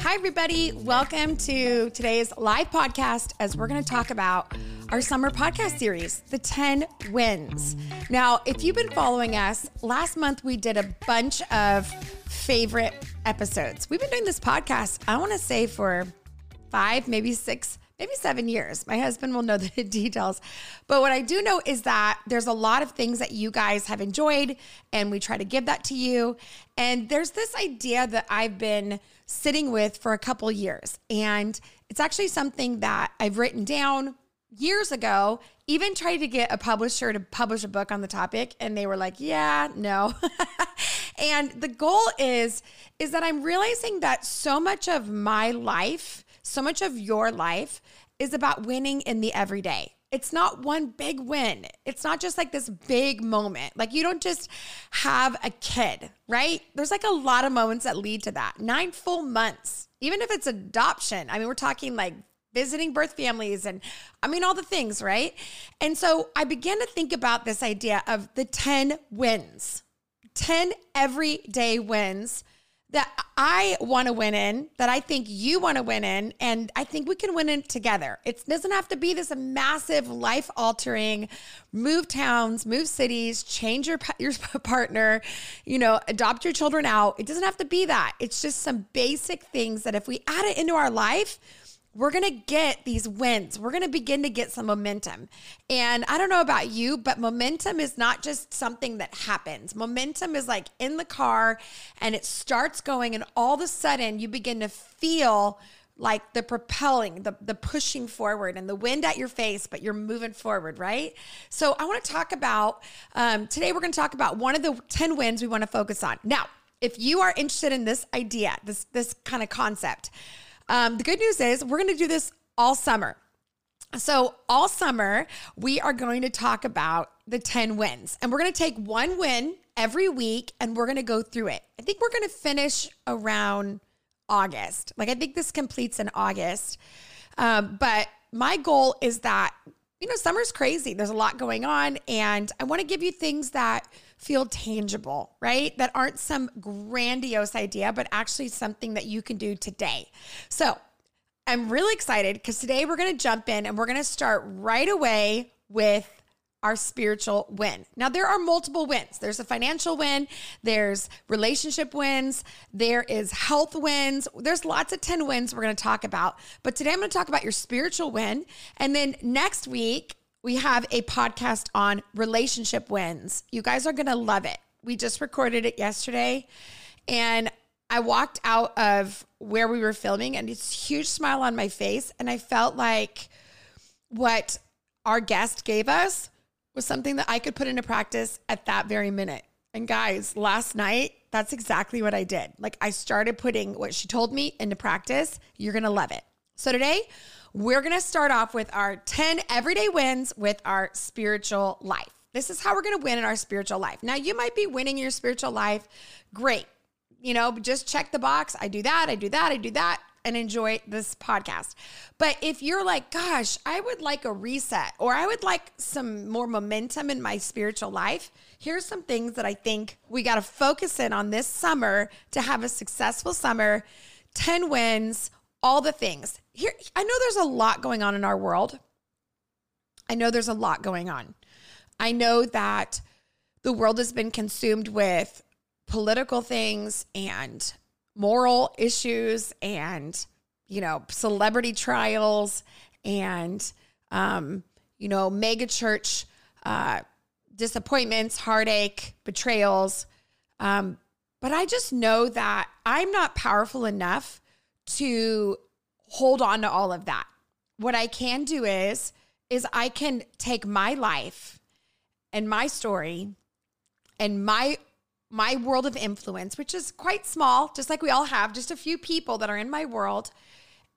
Hi, everybody. Welcome to today's live podcast as we're going to talk about our summer podcast series, The 10 Wins. Now, if you've been following us, last month we did a bunch of favorite episodes. We've been doing this podcast, I want to say, for five, maybe six maybe seven years. My husband will know the details. But what I do know is that there's a lot of things that you guys have enjoyed, and we try to give that to you. And there's this idea that I've been sitting with for a couple years. And it's actually something that I've written down years ago, even tried to get a publisher to publish a book on the topic. And they were like, yeah, no. and the goal is, is that I'm realizing that so much of my life, so much of your life is about winning in the everyday. It's not one big win. It's not just like this big moment. Like you don't just have a kid, right? There's like a lot of moments that lead to that. Nine full months, even if it's adoption. I mean, we're talking like visiting birth families and I mean, all the things, right? And so I began to think about this idea of the 10 wins, 10 everyday wins that I want to win in, that I think you want to win in, and I think we can win in together. It doesn't have to be this massive life altering move towns, move cities, change your your partner, you know, adopt your children out. It doesn't have to be that. It's just some basic things that if we add it into our life, we're going to get these wins. We're going to begin to get some momentum. And I don't know about you, but momentum is not just something that happens. Momentum is like in the car and it starts going, and all of a sudden you begin to feel like the propelling, the, the pushing forward and the wind at your face, but you're moving forward, right? So I want to talk about um, today, we're going to talk about one of the 10 wins we want to focus on. Now, if you are interested in this idea, this, this kind of concept, um, the good news is we're going to do this all summer. So, all summer, we are going to talk about the 10 wins, and we're going to take one win every week and we're going to go through it. I think we're going to finish around August. Like, I think this completes in August. Um, but my goal is that, you know, summer's crazy. There's a lot going on, and I want to give you things that feel tangible, right? That aren't some grandiose idea, but actually something that you can do today. So I'm really excited because today we're going to jump in and we're going to start right away with our spiritual win. Now, there are multiple wins. There's a financial win, there's relationship wins, there is health wins. There's lots of 10 wins we're going to talk about. But today I'm going to talk about your spiritual win. And then next week, we have a podcast on relationship wins. You guys are going to love it. We just recorded it yesterday and I walked out of where we were filming and it's huge smile on my face and I felt like what our guest gave us was something that I could put into practice at that very minute. And guys, last night, that's exactly what I did. Like I started putting what she told me into practice. You're going to love it. So today, we're going to start off with our 10 everyday wins with our spiritual life. This is how we're going to win in our spiritual life. Now, you might be winning your spiritual life. Great. You know, just check the box. I do that, I do that, I do that, and enjoy this podcast. But if you're like, gosh, I would like a reset or I would like some more momentum in my spiritual life, here's some things that I think we got to focus in on this summer to have a successful summer 10 wins all the things. Here, I know there's a lot going on in our world. I know there's a lot going on. I know that the world has been consumed with political things and moral issues and, you know, celebrity trials and, um, you know, mega church uh, disappointments, heartache, betrayals. Um, but I just know that I'm not powerful enough to hold on to all of that. What I can do is is I can take my life and my story and my my world of influence, which is quite small, just like we all have, just a few people that are in my world,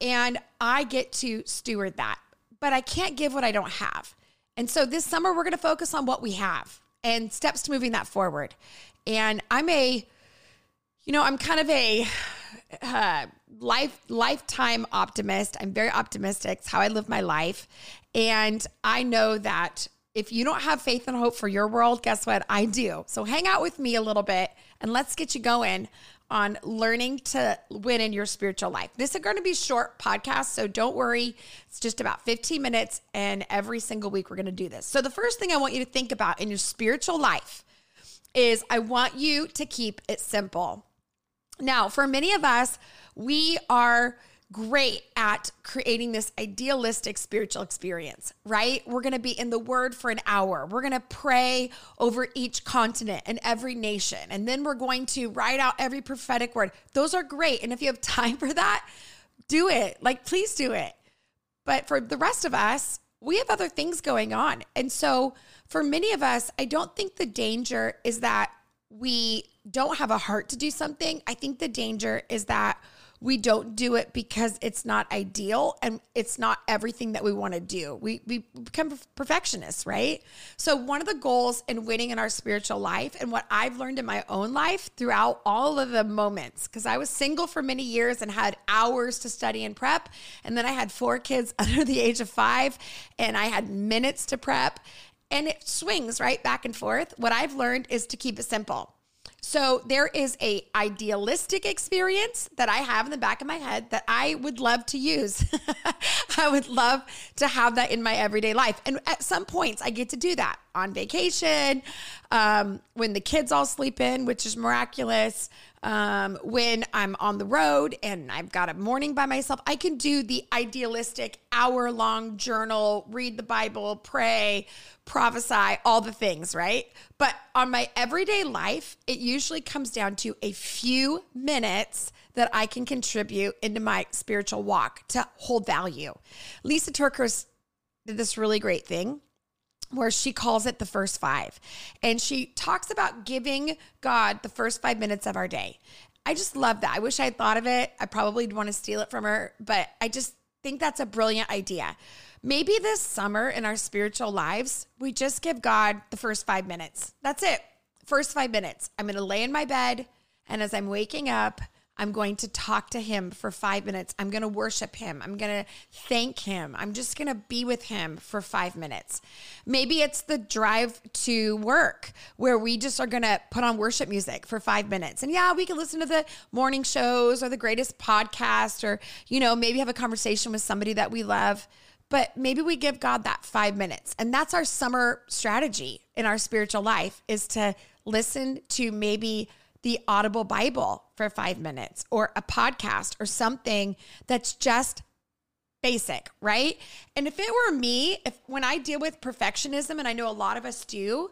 and I get to steward that. But I can't give what I don't have. And so this summer we're going to focus on what we have and steps to moving that forward. And I'm a you know, I'm kind of a uh, life lifetime optimist. I'm very optimistic. It's how I live my life, and I know that if you don't have faith and hope for your world, guess what? I do. So hang out with me a little bit and let's get you going on learning to win in your spiritual life. This is going to be short podcast, so don't worry. It's just about 15 minutes and every single week we're going to do this. So the first thing I want you to think about in your spiritual life is I want you to keep it simple. Now, for many of us, we are great at creating this idealistic spiritual experience, right? We're going to be in the word for an hour. We're going to pray over each continent and every nation. And then we're going to write out every prophetic word. Those are great. And if you have time for that, do it. Like, please do it. But for the rest of us, we have other things going on. And so for many of us, I don't think the danger is that we don't have a heart to do something. I think the danger is that we don't do it because it's not ideal and it's not everything that we want to do. We, we become perfectionists, right? So, one of the goals in winning in our spiritual life, and what I've learned in my own life throughout all of the moments, because I was single for many years and had hours to study and prep. And then I had four kids under the age of five, and I had minutes to prep. And it swings right back and forth. What I've learned is to keep it simple. So there is a idealistic experience that I have in the back of my head that I would love to use. I would love to have that in my everyday life. And at some points I get to do that on vacation, um, when the kids all sleep in, which is miraculous. Um, when I'm on the road and I've got a morning by myself, I can do the idealistic hour long journal, read the Bible, pray, prophesy, all the things, right? But on my everyday life, it usually comes down to a few minutes that I can contribute into my spiritual walk to hold value. Lysa TerKeurst did this really great thing where she calls it the first five. And she talks about giving God the first five minutes of our day. I just love that. I wish I had thought of it. I probably want to steal it from her, but I just think that's a brilliant idea. Maybe this summer in our spiritual lives, we just give God the first five minutes. That's it. First five minutes. I'm going to lay in my bed. And as I'm waking up, I'm going to talk to him for five minutes. I'm going to worship him. I'm going to thank him. I'm just going to be with him for five minutes. Maybe it's the drive to work where we just are going to put on worship music for five minutes. And yeah, we can listen to the morning shows or the greatest podcast or, you know, maybe have a conversation with somebody that we love but maybe we give God that five minutes. And that's our summer strategy in our spiritual life is to listen to maybe the Audible Bible for five minutes or a podcast or something that's just basic, right? And if it were me, if when I deal with perfectionism, and I know a lot of us do,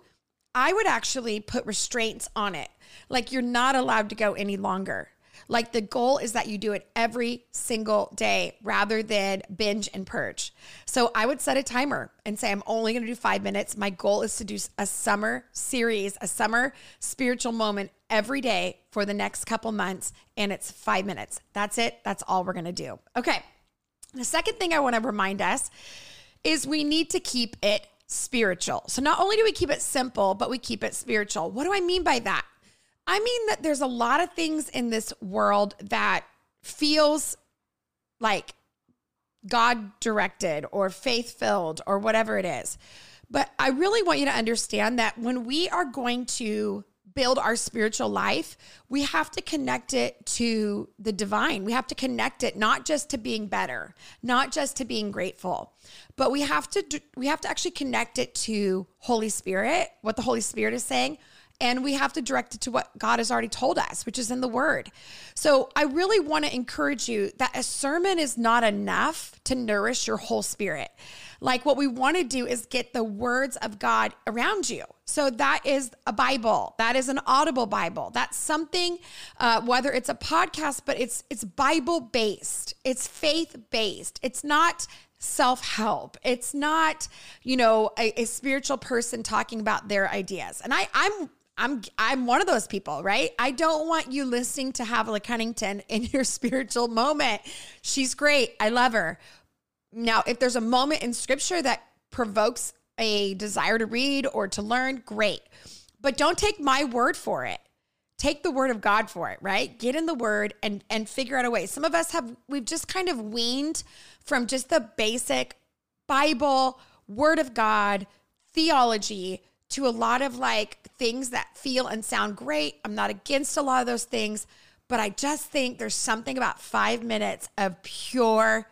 I would actually put restraints on it. Like you're not allowed to go any longer. Like the goal is that you do it every single day rather than binge and purge. So I would set a timer and say, I'm only going to do five minutes. My goal is to do a summer series, a summer spiritual moment every day for the next couple months. And it's five minutes. That's it. That's all we're going to do. Okay. The second thing I want to remind us is we need to keep it spiritual. So not only do we keep it simple, but we keep it spiritual. What do I mean by that? I mean that there's a lot of things in this world that feels like God directed or faith filled or whatever it is. But I really want you to understand that when we are going to build our spiritual life, we have to connect it to the divine. We have to connect it not just to being better, not just to being grateful, but we have to we have to actually connect it to Holy Spirit, what the Holy Spirit is saying, and we have to direct it to what God has already told us, which is in the word. So I really want to encourage you that a sermon is not enough to nourish your whole spirit. Like what we want to do is get the words of God around you. So that is a Bible. That is an audible Bible. That's something, uh, whether it's a podcast, but it's it's Bible based. It's faith based. It's not self help. It's not, you know, a, a, spiritual person talking about their ideas. And I, I'm I'm I'm one of those people, right? I don't want you listening to Havilah Cunnington in your spiritual moment. She's great. I love her. Now, if there's a moment in scripture that provokes a desire to read or to learn, great. But don't take my word for it. Take the word of God for it, right? Get in the word and and figure out a way. Some of us have we've just kind of weaned from just the basic Bible, word of God, theology to a lot of like things that feel and sound great. I'm not against a lot of those things, but I just think there's something about five minutes of pure,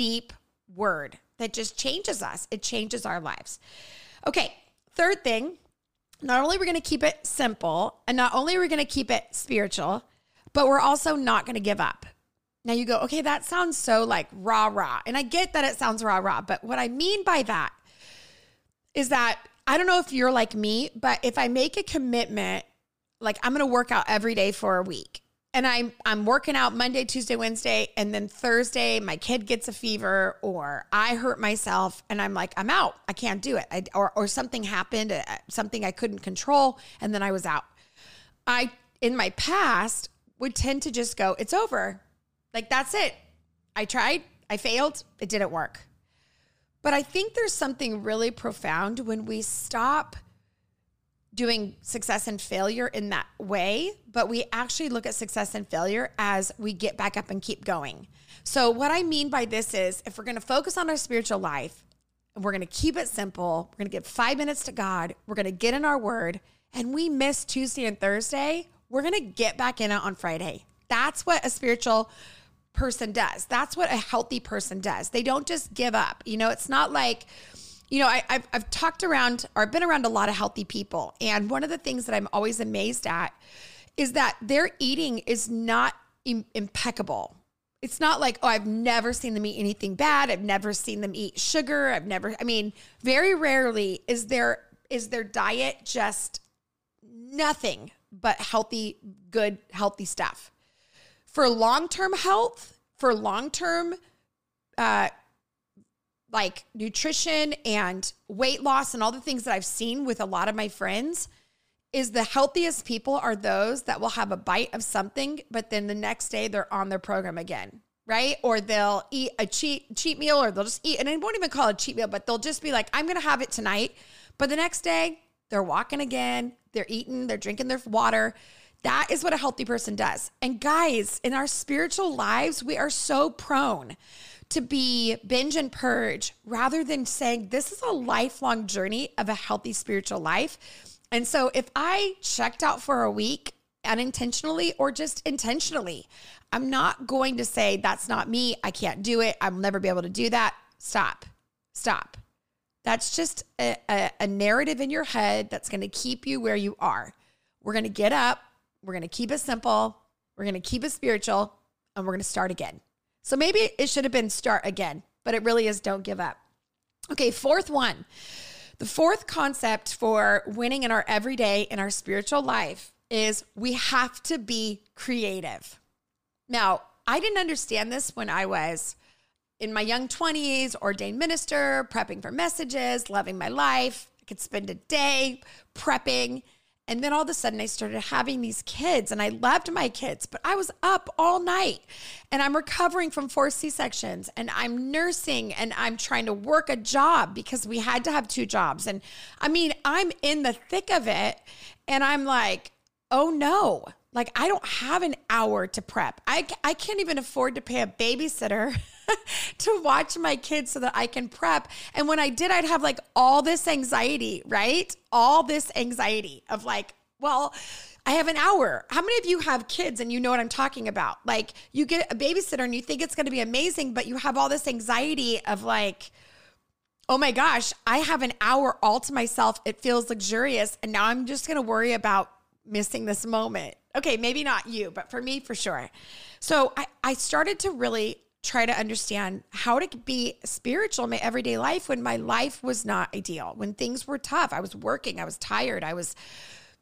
deep word that just changes us. It changes our lives. Okay, third thing, not only are we going to keep it simple and not only are we going to keep it spiritual, but we're also not going to give up. Now you go, okay, that sounds so like rah rah. And I get that it sounds rah rah, but what I mean by that is that I don't know if you're like me, but if I make a commitment, like I'm going to work out every day for a week. And I'm I'm working out Monday, Tuesday, Wednesday, and then Thursday my kid gets a fever or I hurt myself and I'm like I'm out. I can't do it. I, or or something happened, uh, something I couldn't control and then I was out. I in my past would tend to just go, it's over. Like that's it. I tried, I failed, it didn't work. But I think there's something really profound when we stop doing success and failure in that way, but we actually look at success and failure as we get back up and keep going. So, what I mean by this is if we're going to focus on our spiritual life, we're going to keep it simple, we're going to give five minutes to God, we're going to get in our word, and we miss Tuesday and Thursday, we're going to get back in it on Friday. That's what a spiritual person does. That's what a healthy person does. They don't just give up. You know, it's not like, you know, I, have I've talked around or I've been around a lot of healthy people. And one of the things that I'm always amazed at is that their eating is not Im- impeccable. It's not like, oh, I've never seen them eat anything bad. I've never seen them eat sugar. I've never, I mean, very rarely is their is their diet just nothing but healthy, good, healthy stuff for long term health, for long term, uh, like nutrition and weight loss and all the things that I've seen with a lot of my friends is the healthiest people are those that will have a bite of something, but then the next day they're on their program again, right? Or they'll eat a cheat cheat meal, or they'll just eat, and I won't even call it a cheat meal, but they'll just be like, "I'm to have it tonight," but the next day they're walking again, they're eating, they're drinking their water, that is what a healthy person does. And guys, in our spiritual lives, we are so prone to be binge and purge rather than saying this is a lifelong journey of a healthy spiritual life. And so if I checked out for a week unintentionally or just intentionally, I'm not going to say that's not me. I can't do it. I'll never be able to do that. Stop. Stop. That's just a, a, a narrative in your head that's going to keep you where you are. We're going to get up we're going to keep it simple. We're going to keep it spiritual and we're going to start again. So maybe it should have been start again, but it really is don't give up. Okay, fourth one. The fourth concept for winning in our everyday, in our spiritual life, is we have to be creative. Now, I didn't understand this when I was in my young 20s, ordained minister, prepping for messages, loving my life. I could spend a day prepping and then all of a sudden, I started having these kids, and I loved my kids, but I was up all night and I'm recovering from four C sections and I'm nursing and I'm trying to work a job because we had to have two jobs. And I mean, I'm in the thick of it, and I'm like, oh no, like I don't have an hour to prep. I, I can't even afford to pay a babysitter. to watch my kids so that I can prep. And when I did, I'd have like all this anxiety, right? All this anxiety of like, well, I have an hour. How many of you have kids and you know what I'm talking about? Like, you get a babysitter and you think it's going to be amazing, but you have all this anxiety of like, oh my gosh, I have an hour all to myself. It feels luxurious. And now I'm just going to worry about missing this moment. Okay, maybe not you, but for me, for sure. So I, I started to really try to understand how to be spiritual in my everyday life when my life was not ideal, when things were tough. I was working, I was tired, I was,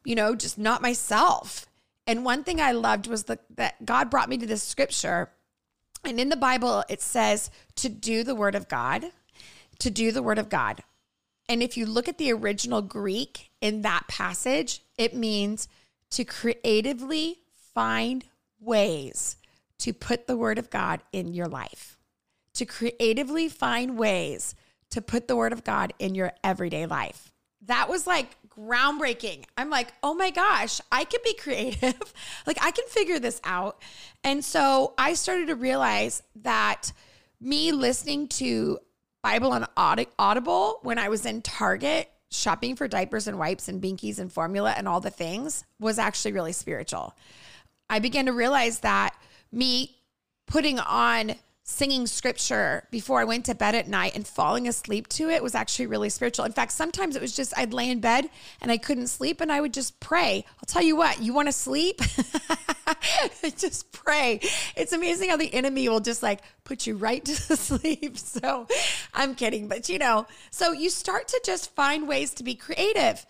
you know, just not myself. And one thing I loved was the, that God brought me to this scripture. And in the Bible, it says to do the word of God, to do the word of God. And if you look at the original Greek in that passage, it means to creatively find ways to put the word of God in your life, to creatively find ways to put the word of God in your everyday life. That was like groundbreaking. I'm like, oh my gosh, I can be creative. like, I can figure this out. And so I started to realize that me listening to Bible on Audible when I was in Target shopping for diapers and wipes and binkies and formula and all the things was actually really spiritual. I began to realize that me putting on singing scripture before I went to bed at night and falling asleep to it was actually really spiritual. In fact, sometimes it was just I'd lay in bed and I couldn't sleep and I would just pray. I'll tell you what, you want to sleep? just pray. It's amazing how the enemy will just like put you right to sleep. So I'm kidding, but you know, so you start to just find ways to be creative.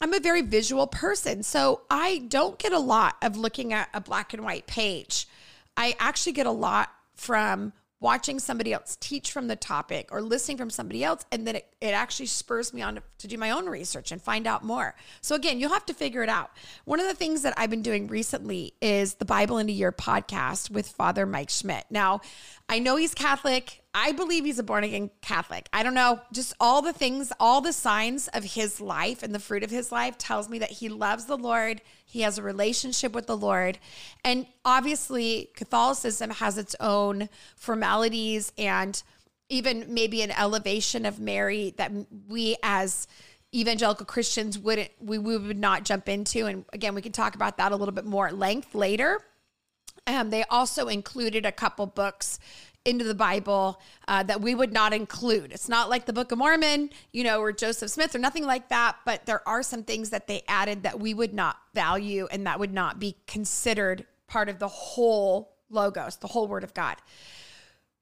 I'm a very visual person, so I don't get a lot of looking at a black and white page. I actually get a lot from watching somebody else teach from the topic or listening from somebody else and then it, it actually spurs me on to, to do my own research and find out more. So again you'll have to figure it out. One of the things that i've been doing recently is the bible in a year podcast with father mike schmitz. Now i know he's catholic I believe he's a born again Catholic. I don't know, just all the things, all the signs of his life and the fruit of his life tells me that he loves the Lord. He has a relationship with the Lord. And obviously, Catholicism has its own formalities and even maybe an elevation of Mary that we as evangelical Christians wouldn't we, we would not jump into. And again, we can talk about that a little bit more at length later. Um, they also included a couple books into the Bible uh, that we would not include. It's not like the Book of Mormon, you know, or Joseph Smith or nothing like that, but there are some things that they added that we would not value and that would not be considered part of the whole logos, the whole word of God.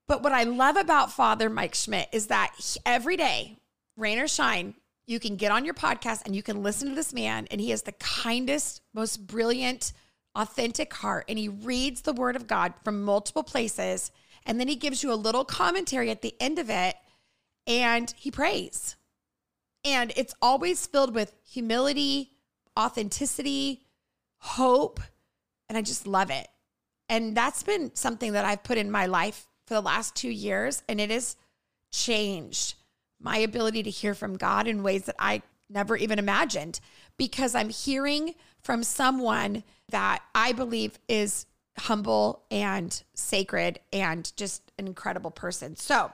But what I love about Father Mike Schmitz is that every day, rain or shine, you can get on your podcast and you can listen to this man, and he has the kindest, most brilliant, authentic heart, and he reads the word of God from multiple places and then he gives you a little commentary at the end of it and he prays. And it's always filled with humility, authenticity, hope. And I just love it. And that's been something that I've put in my life for the last two years. And it has changed my ability to hear from God in ways that I never even imagined because I'm hearing from someone that I believe is humble and sacred and just an incredible person. So,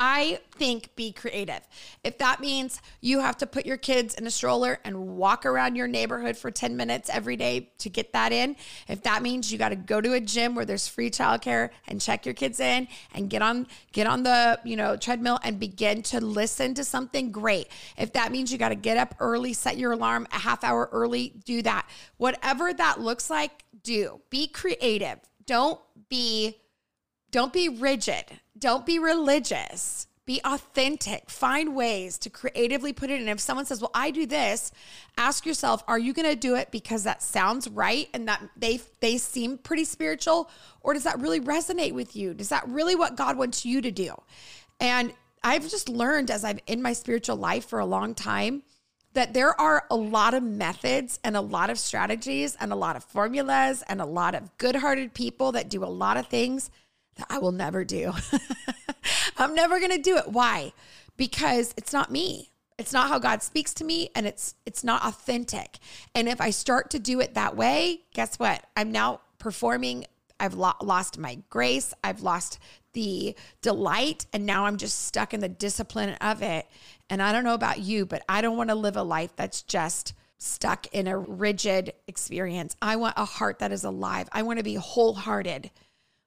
I think be creative. If that means you have to put your kids in a stroller and walk around your neighborhood for 10 minutes every day to get that in, if that means you got to go to a gym where there's free childcare and check your kids in and get on get on the, you know, treadmill and begin to listen to something great. If that means you got to get up early, set your alarm a half hour early, do that. Whatever that looks like, do. Be creative. Don't be don't be rigid. Don't be religious. Be authentic. Find ways to creatively put it in. If someone says, "Well, I do this," ask yourself, "Are you going to do it because that sounds right and that they they seem pretty spiritual, or does that really resonate with you? Does that really what God wants you to do?" And I've just learned as I've in my spiritual life for a long time that there are a lot of methods and a lot of strategies and a lot of formulas and a lot of good-hearted people that do a lot of things that I will never do. I'm never going to do it. Why? Because it's not me. It's not how God speaks to me and it's it's not authentic. And if I start to do it that way, guess what? I'm now performing I've lo- lost my grace, I've lost the delight and now I'm just stuck in the discipline of it. And I don't know about you, but I don't want to live a life that's just stuck in a rigid experience. I want a heart that is alive. I want to be wholehearted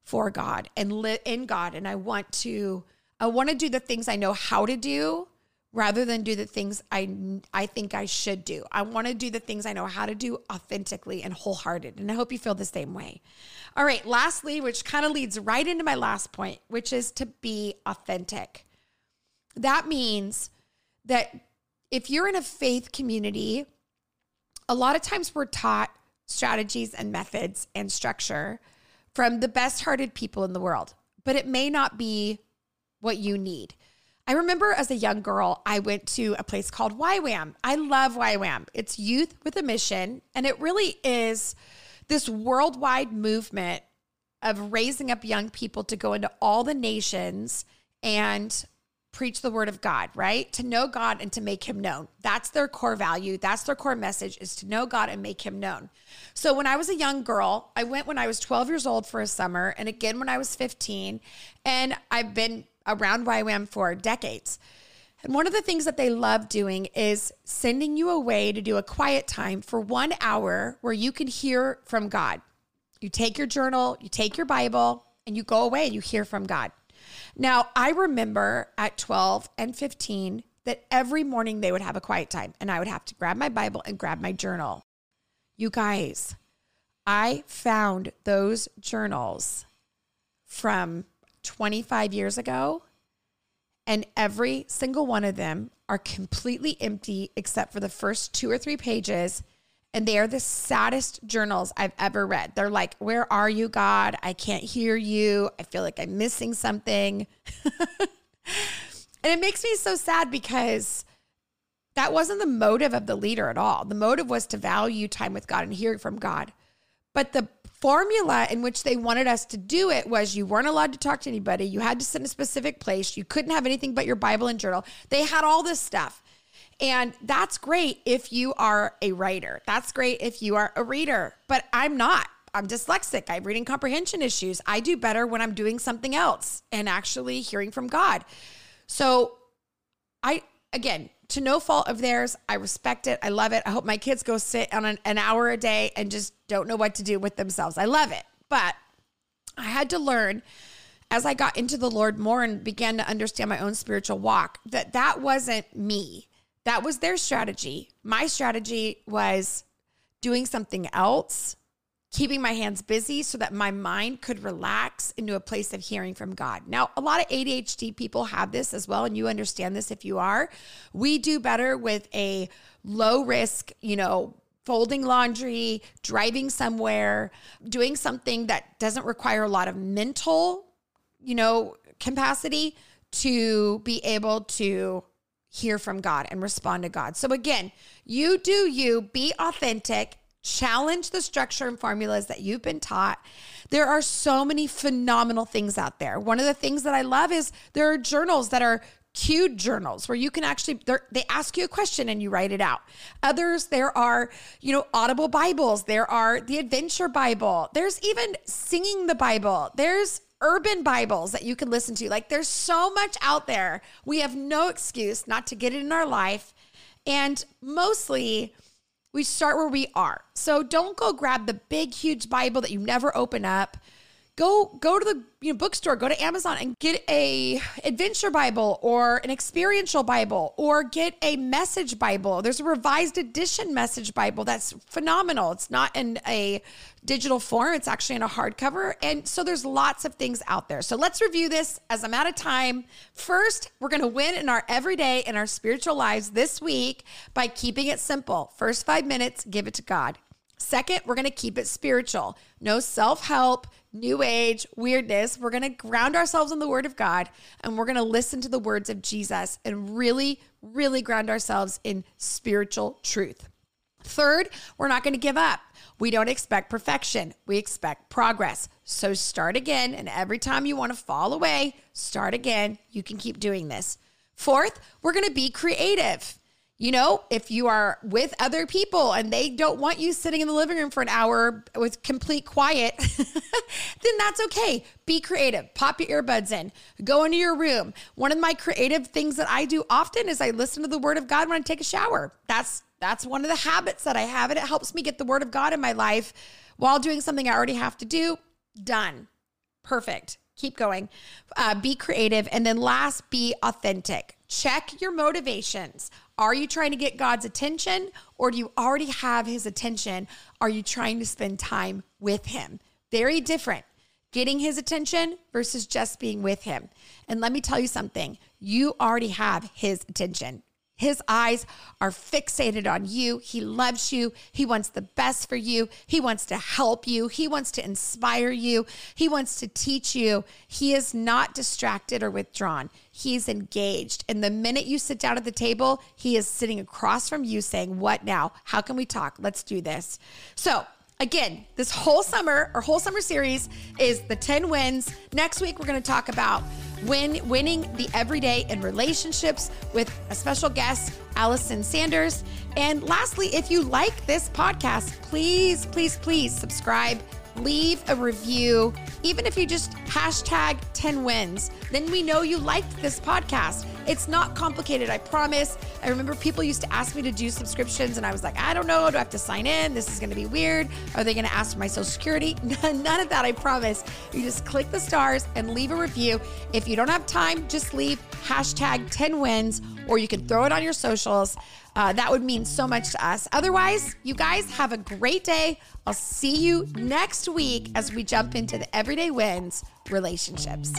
for God and live in God. And I want to, I want to do the things I know how to do rather than do the things I I think I should do. I want to do the things I know how to do authentically and wholehearted. And I hope you feel the same way. All right, lastly, which kind of leads right into my last point, which is to be authentic. That means that if you're in a faith community, a lot of times we're taught strategies and methods and structure from the best hearted people in the world, but it may not be what you need. I remember as a young girl, I went to a place called YWAM. I love YWAM. It's youth with a mission, and it really is this worldwide movement of raising up young people to go into all the nations and preach the word of God, right? To know God and to make him known. That's their core value. That's their core message is to know God and make him known. So when I was a young girl, I went when I was 12 years old for a summer and again when I was 15, and I've been around YWAM for decades. And one of the things that they love doing is sending you away to do a quiet time for one hour where you can hear from God. You take your journal, you take your Bible, and you go away and you hear from God. Now, I remember at 12 and 15 that every morning they would have a quiet time and I would have to grab my Bible and grab my journal. You guys, I found those journals from 25 years ago, and every single one of them are completely empty except for the first two or three pages. And they are the saddest journals I've ever read. They're like, Where are you, God? I can't hear you. I feel like I'm missing something. and it makes me so sad because that wasn't the motive of the leader at all. The motive was to value time with God and hear from God. But the formula in which they wanted us to do it was you weren't allowed to talk to anybody. You had to sit in a specific place. You couldn't have anything but your Bible and journal. They had all this stuff. And that's great if you are a writer. That's great if you are a reader. But I'm not. I'm dyslexic. I have reading comprehension issues. I do better when I'm doing something else and actually hearing from God. So I again, to no fault of theirs. I respect it. I love it. I hope my kids go sit on an, an hour a day and just don't know what to do with themselves. I love it. But I had to learn as I got into the Lord more and began to understand my own spiritual walk that that wasn't me. That was their strategy. My strategy was doing something else keeping my hands busy so that my mind could relax into a place of hearing from God. Now, a lot of ADHD people have this as well, and you understand this if you are. We do better with a low risk, you know, folding laundry, driving somewhere, doing something that doesn't require a lot of mental, you know, capacity to be able to hear from God and respond to God. So again, you do you, be authentic, Challenge the structure and formulas that you've been taught. There are so many phenomenal things out there. One of the things that I love is there are journals that are cued journals where you can actually they ask you a question and you write it out others there are you know audible bibles there are the adventure bible there's even singing the bible there's urban bibles that you can listen to like there's so much out there we have no excuse not to get it in our life and mostly we start where we are. So don't go grab the big, huge Bible that you never open up. Go go to the you know, bookstore, go to Amazon and get a adventure Bible or an experiential Bible or get a message Bible. There's a revised edition message Bible that's phenomenal. It's not in a digital form, it's actually in a hardcover. And so there's lots of things out there. So let's review this as I'm out of time. First, we're going to win in our everyday in our spiritual lives this week by keeping it simple. First 5 minutes, give it to God. Second, we're going to keep it spiritual. No self help, new age, weirdness. We're going to ground ourselves in the word of God and we're going to listen to the words of Jesus and really, really ground ourselves in spiritual truth. Third, we're not going to give up. We don't expect perfection, we expect progress. So start again. And every time you want to fall away, start again. You can keep doing this. Fourth, we're going to be creative. You know, if you are with other people and they don't want you sitting in the living room for an hour with complete quiet, then that's okay. Be creative. Pop your earbuds in. Go into your room. One of my creative things that I do often is I listen to the word of God when I take a shower. That's that's one of the habits that I have and it helps me get the word of God in my life while doing something I already have to do. Done. Perfect. Keep going. Uh, be creative. And then last, be authentic. Check your motivations. Are you trying to get God's attention or do you already have his attention? Are you trying to spend time with him? Very different. Getting his attention versus just being with him. And let me tell you something you already have his attention. His eyes are fixated on you. He loves you. He wants the best for you. He wants to help you. He wants to inspire you. He wants to teach you. He is not distracted or withdrawn. He's engaged. And the minute you sit down at the table, he is sitting across from you saying, What now? How can we talk? Let's do this. So, again, this whole summer, our whole summer series is the 10 wins. Next week, we're going to talk about win, winning the everyday in relationships with a special guest, Allison Sanders. And lastly, if you like this podcast, please, please, please subscribe, leave a review, even if you just hashtag 10 wins, then we know you liked this podcast. It's not complicated, I promise. I remember people used to ask me to do subscriptions, and I was like, I don't know. Do I have to sign in? This is gonna be weird. Are they gonna ask for my social security? None of that, I promise. You just click the stars and leave a review. If you don't have time, just leave hashtag 10 wins, or you can throw it on your socials. Uh, that would mean so much to us. Otherwise, you guys have a great day. I'll see you next week as we jump into the everyday wins relationships.